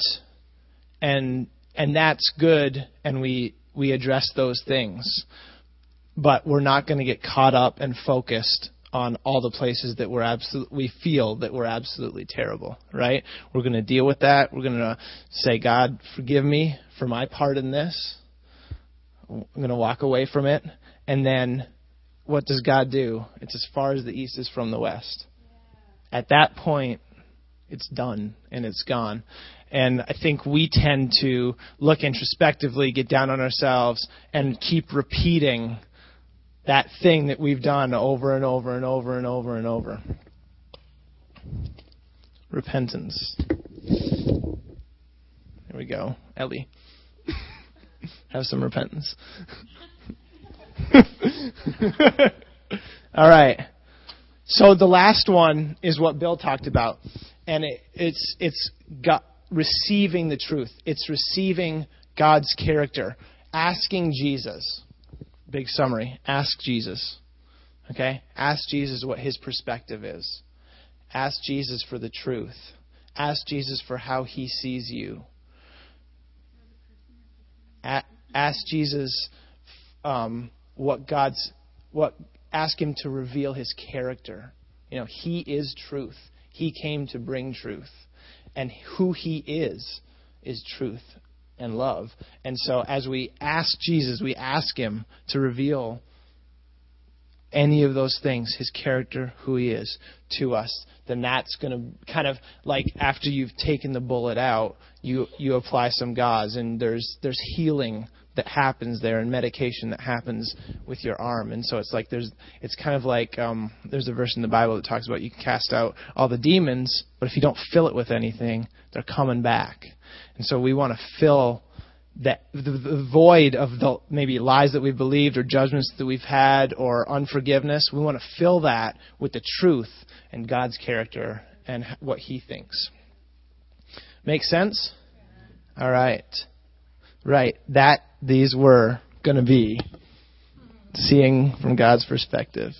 and and that's good, and we we address those things but we're not going to get caught up and focused on all the places that we're absolutely we feel that we're absolutely terrible, right? We're going to deal with that. We're going to say, God, forgive me for my part in this. I'm going to walk away from it, and then what does God do? It's as far as the east is from the west. At that point, it's done and it's gone. And I think we tend to look introspectively, get down on ourselves, and keep repeating that thing that we've done over and over and over and over and over. Repentance. There we go. Ellie. Have some repentance. [LAUGHS] All right. So the last one is what Bill talked about, and it, it's it's God, receiving the truth. It's receiving God's character, asking Jesus big summary. Ask Jesus. Okay? Ask Jesus what his perspective is. Ask Jesus for the truth. Ask Jesus for how he sees you. ask Jesus um, what God's what ask him to reveal his character. You know, he is truth. He came to bring truth. And who he is is truth and love. And so as we ask Jesus, we ask him to reveal any of those things, his character, who he is, to us, then that's going to kind of like after you've taken the bullet out, you you apply some gauze, and there's there's healing that happens there and medication that happens with your arm. And so it's like there's it's kind of like um, there's a verse in the Bible that talks about you can cast out all the demons, but if you don't fill it with anything, they're coming back. And so we want to fill that the, void of the maybe lies that we've believed or judgments that we've had or unforgiveness. We want to fill that with the truth and God's character and what He thinks. Make sense? All right. Right. That these were going to be seeing from God's perspective.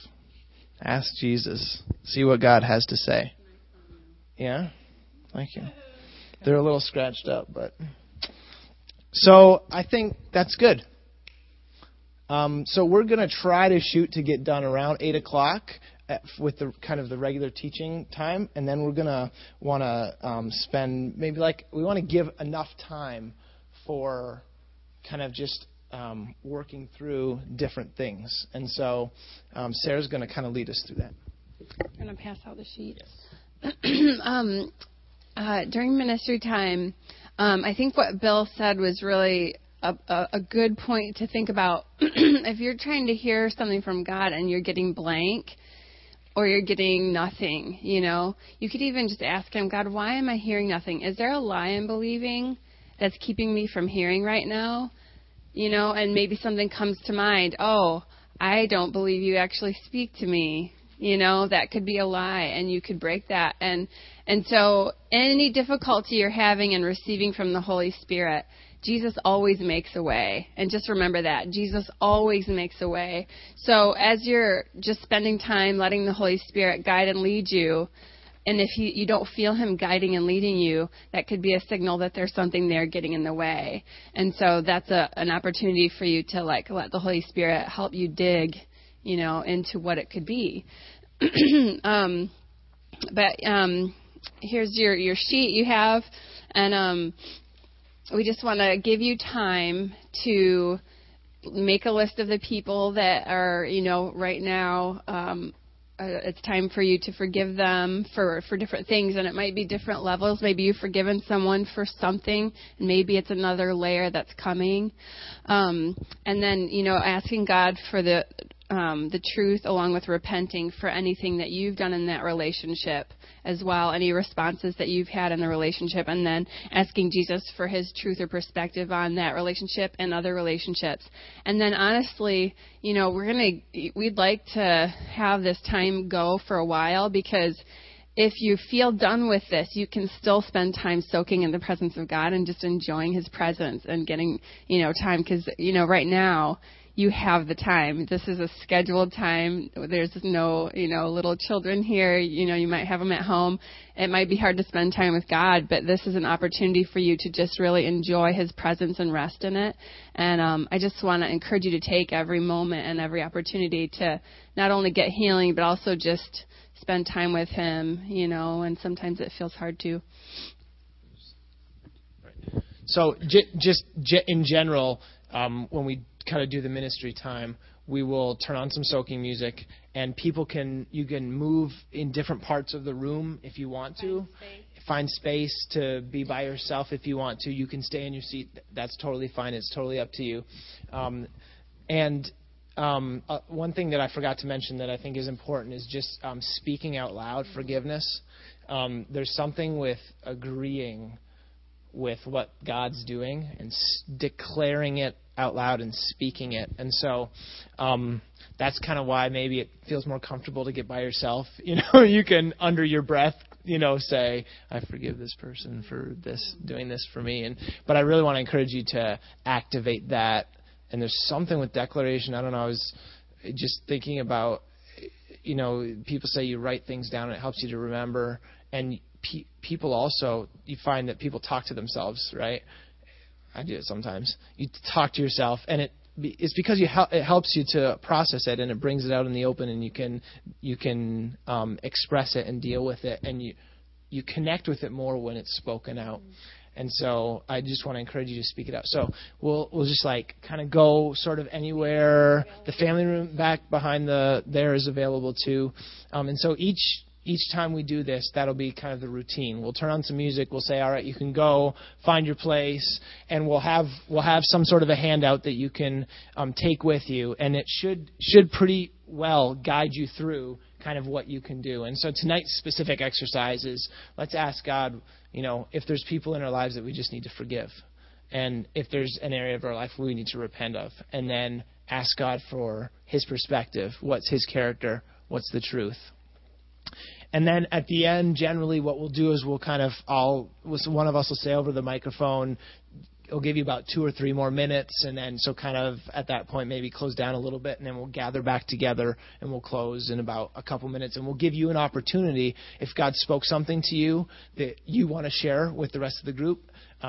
Ask Jesus. See what God has to say. Yeah? Thank you. They're a little scratched up, but. So I think that's good. Um, so we're going to try to shoot to get done around 8 o'clock at, with the kind of the regular teaching time, and then we're going to want to um, spend maybe like we want to give enough time for kind of just um, working through different things. And so um, Sarah's going to kind of lead us through that. I'm going to pass out the sheets. [CLEARS THROAT] um, uh, during ministry time, um, I think what Bill said was really a, a, a good point to think about. [CLEARS THROAT] if you're trying to hear something from God and you're getting blank, or you're getting nothing, you know, you could even just ask Him, God, why am I hearing nothing? Is there a lie I'm believing that's keeping me from hearing right now? You know, and maybe something comes to mind. Oh, I don't believe you actually speak to me. You know, that could be a lie and you could break that. And and so any difficulty you're having in receiving from the Holy Spirit, Jesus always makes a way. And just remember that. Jesus always makes a way. So as you're just spending time letting the Holy Spirit guide and lead you, and if you, you don't feel him guiding and leading you, that could be a signal that there's something there getting in the way. And so that's a, an opportunity for you to like let the Holy Spirit help you dig, you know, into what it could be. [CLEARS THROAT] um, but um, here's your your sheet you have, and um, we just want to give you time to make a list of the people that are, you know, right now um, uh, it's time for you to forgive them for for different things and it might be different levels. Maybe you've forgiven someone for something and maybe it's another layer that's coming. Um and then you know asking god for the um, the truth along with repenting for anything that you've done in that relationship as well, any responses that you've had in the relationship, and then asking Jesus for his truth or perspective on that relationship and other relationships. And then honestly, you know, we're going to, we'd like to have this time go for a while because if you feel done with this, you can still spend time soaking in the presence of God and just enjoying His presence and getting, you know, time because, you know, right now you have the time. This is a scheduled time. There's no, you know, little children here. You know, you might have them at home. It might be hard to spend time with God, but this is an opportunity for you to just really enjoy His presence and rest in it. And um, I just want to encourage you to take every moment and every opportunity to not only get healing, but also just spend time with Him. You know, and sometimes it feels hard to. So, j- just j- in general, um, when we kind of do the ministry time, we will turn on some soaking music, and people can you can move in different parts of the room if you want to. Find space to be by yourself if you want to. You can stay in your seat. That's totally fine. It's totally up to you. Um, and um, uh, one thing that I forgot to mention that I think is important is just um, speaking out loud forgiveness. Um, there's something with agreeing with what God's doing and s- declaring it out loud and speaking it. And so um, that's kind of why maybe it feels more comfortable to get by yourself. [LAUGHS] You know, you can under your breath, you know, say, "I forgive this person for this doing this for me." And but I really want to encourage you to activate that. And there's something with declaration. I don't know. I was just thinking about, you know, people say you write things down and it helps you to remember. And pe- people also, you find that people talk to themselves, right? I do it sometimes. You talk to yourself, and it it's because you it helps you to process it, and it brings it out in the open, and you can you can um, express it and deal with it, and you you connect with it more when it's spoken out. And so I just want to encourage you to speak it out. So we'll we'll just like kind of go sort of anywhere. The family room back behind the there is available too. Um, and so each each time we do this, that'll be kind of the routine. We'll turn on some music. We'll say, "All right, you can go find your place," and we'll have we'll have some sort of a handout that you can um, take with you, and it should should pretty well guide you through kind of what you can do. And so tonight's specific exercise is let's ask God, you know, if there's people in our lives that we just need to forgive, and if there's an area of our life we need to repent of, and then ask God for His perspective. What's His character? What's the truth? And then at the end, generally, what we'll do is we'll kind of all one of us will say over the microphone. It'll give you about two or three more minutes, and then so kind of at that point maybe close down a little bit, and then we'll gather back together and we'll close in about a couple minutes, and we'll give you an opportunity if God spoke something to you that you want to share with the rest of the group,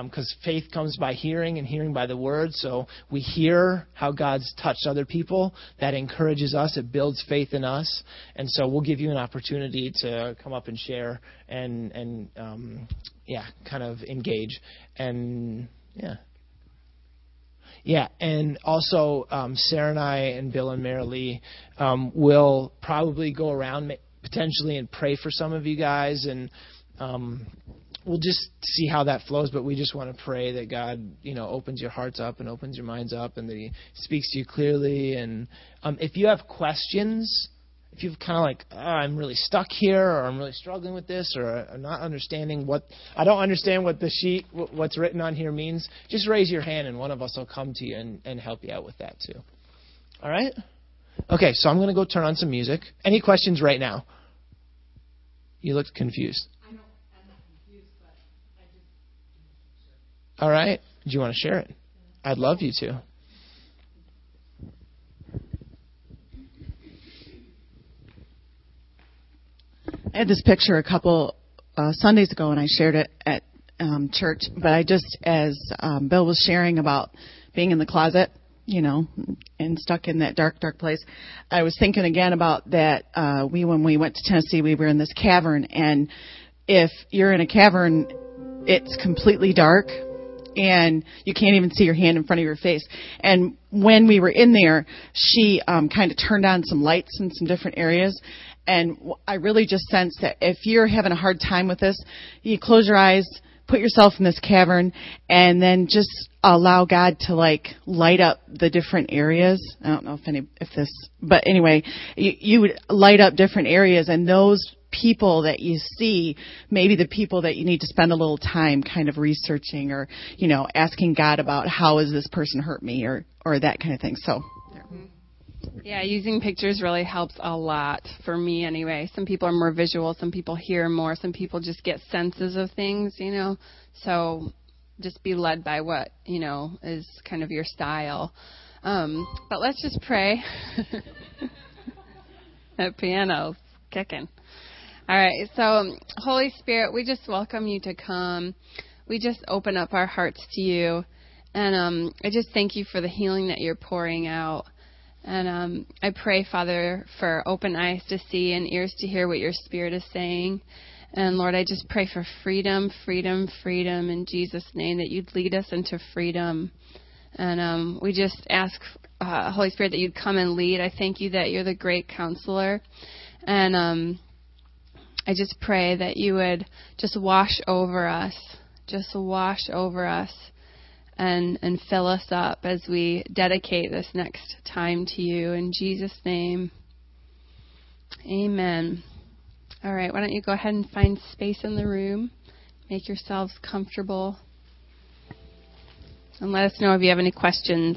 because um, faith comes by hearing and hearing by the word. So we hear how God's touched other people. That encourages us. It builds faith in us. And so we'll give you an opportunity to come up and share and and um, yeah, kind of engage and yeah. Yeah, and also um, Sarah and I and Bill and Mary Lee um, will probably go around potentially and pray for some of you guys and. Um, we'll just see how that flows, but we just want to pray that God, you know, opens your hearts up and opens your minds up and that He speaks to you clearly. And um, if you have questions, if you've kind of like, oh, I'm really stuck here, or I'm really struggling with this, or I'm not understanding what, I don't understand what the sheet, what's written on here means, just raise your hand and one of us will come to you and, and help you out with that too. All right? Okay, so I'm going to go turn on some music. Any questions right now? You looked confused. All right. Do you want to share it? I'd love you to. I had this picture a couple uh, Sundays ago, and I shared it at um, church. But I just, as um, Bill was sharing about being in the closet, you know, and stuck in that dark, dark place, I was thinking again about that. Uh, we, when we went to Tennessee, we were in this cavern, and if you're in a cavern, it's completely dark and you can't even see your hand in front of your face. And when we were in there, she um, kind of turned on some lights in some different areas. And I really just sense that if you're having a hard time with this, you close your eyes, put yourself in this cavern, and then just allow God to like light up the different areas. I don't know if any if this, but anyway, you, you would light up different areas, and those people that you see, maybe the people that you need to spend a little time kind of researching or, you know, asking God about how has this person hurt me or, or that kind of thing. So. Yeah, using pictures really helps a lot for me anyway. Some people are more visual, some people hear more, some people just get senses of things, you know. So just be led by what, you know, is kind of your style. Um, but let's just pray. [LAUGHS] that piano's kicking. All right, so Holy Spirit, we just welcome you to come. We just open up our hearts to you. And um, I just thank you for the healing that you're pouring out. And um, I pray, Father, for open eyes to see and ears to hear what your Spirit is saying. And Lord, I just pray for freedom, freedom, freedom in Jesus' name, that you'd lead us into freedom. And um, we just ask, uh, Holy Spirit, that you'd come and lead. I thank you that you're the great counselor. And um, I just pray that you would just wash over us, just wash over us and, and fill us up as we dedicate this next time to you. In Jesus' name, amen. All right, why don't you go ahead and find space in the room? Make yourselves comfortable. And let us know if you have any questions.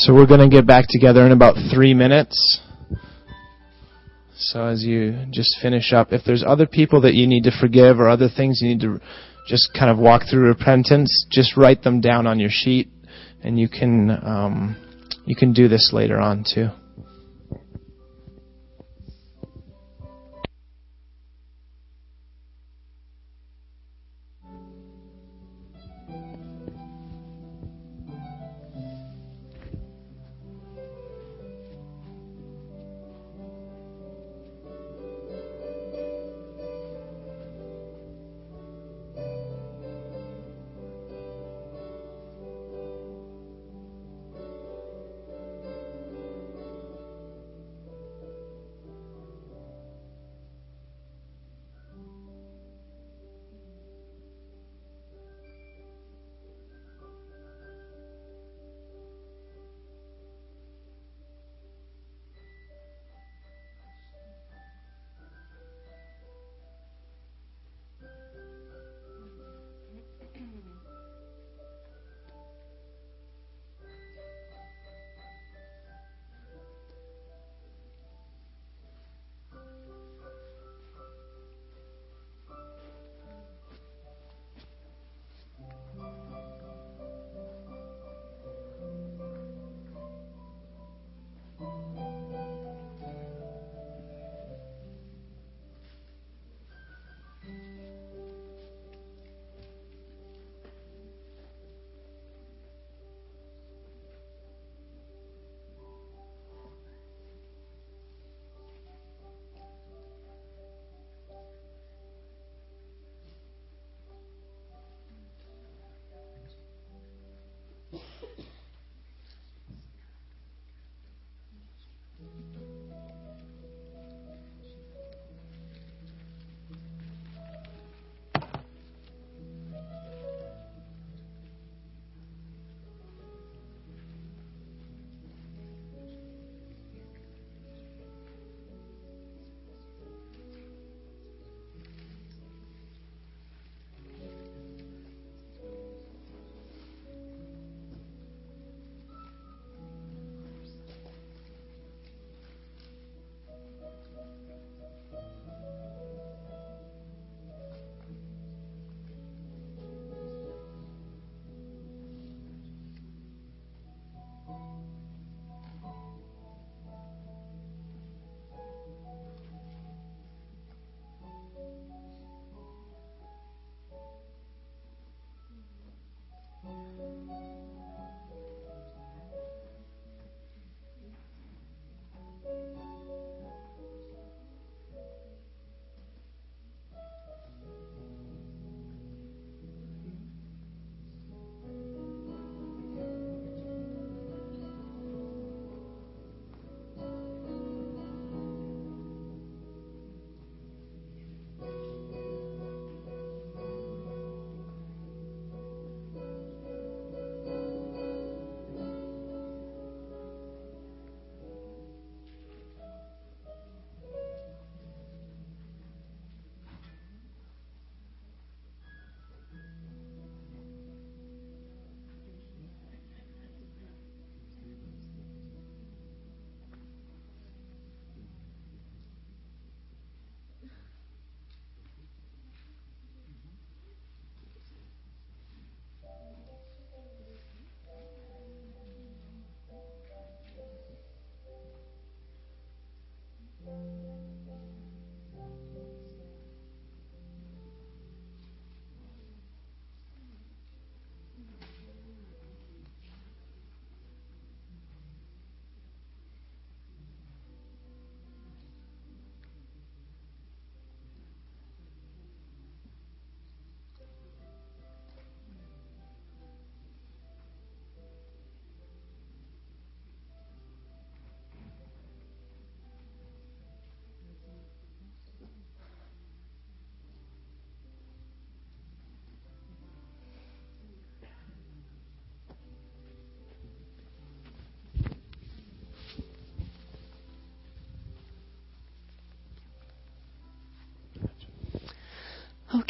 So we're going to get back together in about three minutes. So as you just finish up, if there's other people that you need to forgive or other things you need to just kind of walk through repentance, just write them down on your sheet, and you can um, you can do this later on too.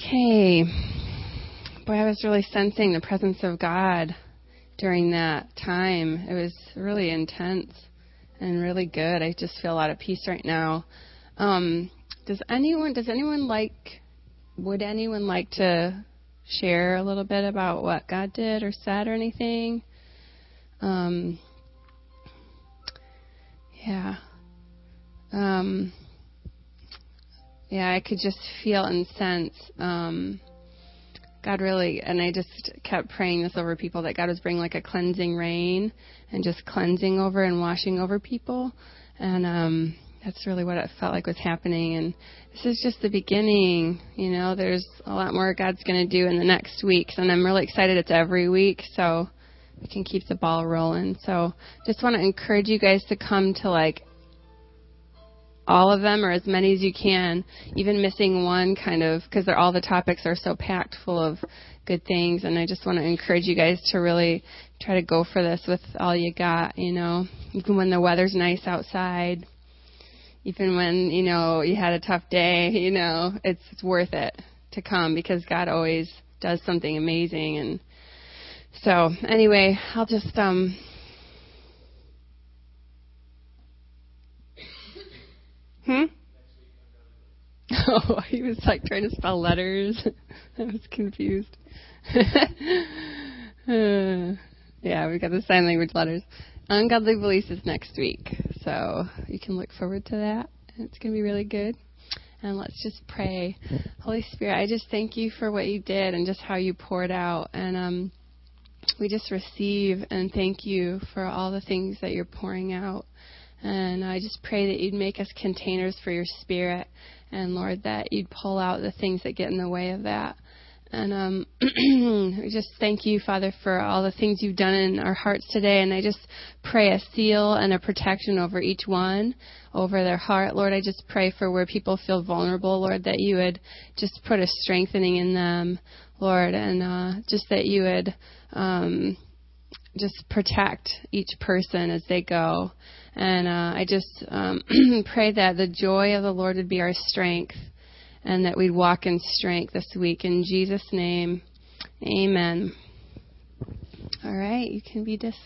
Okay. Boy, I was really sensing the presence of God during that time. It was really intense and really good. I just feel a lot of peace right now. Um, does anyone does anyone like would anyone like to share a little bit about what God did or said or anything? Um, yeah. Um, yeah, I could just feel and sense um, God really, and I just kept praying this over people that God was bringing like a cleansing rain and just cleansing over and washing over people, and um, that's really what it felt like was happening. And this is just the beginning. You know, there's a lot more God's going to do in the next weeks, and I'm really excited. It's every week, so we can keep the ball rolling. So just want to encourage you guys to come to like all of them or as many as you can, even missing one kind of because all the topics are so packed full of good things and I just want to encourage you guys to really try to go for this with all you got, you know, even when the weather's nice outside, even when, you know, you had a tough day, [LAUGHS] you know, it's, it's worth it to come because God always does something amazing and so anyway, I'll just um Hmm? [LAUGHS] Oh, [LAUGHS] he was like trying to spell letters. [LAUGHS] I was confused. uh, yeah, we got the sign language letters. Ungodly Beliefs is next week, so you can look forward to that. It's going to be really good. And let's just pray. Holy Spirit, I just thank you for what you did and just how you poured out. And um, we just receive and thank you for all the things that you're pouring out. And I just pray that you'd make us containers for your spirit. And Lord, that you'd pull out the things that get in the way of that. And um, [CLEARS THROAT] we just thank you, Father, for all the things you've done in our hearts today. And I just pray a seal and a protection over each one, over their heart. Lord, I just pray for where people feel vulnerable, Lord, that you would just put a strengthening in them, Lord, and uh, just that you would um, just protect each person as they go. And uh, I just um, [CLEARS THROAT] pray that the joy of the Lord would be our strength and that we'd walk in strength this week. In Jesus' name, amen. All right, you can be dismissed.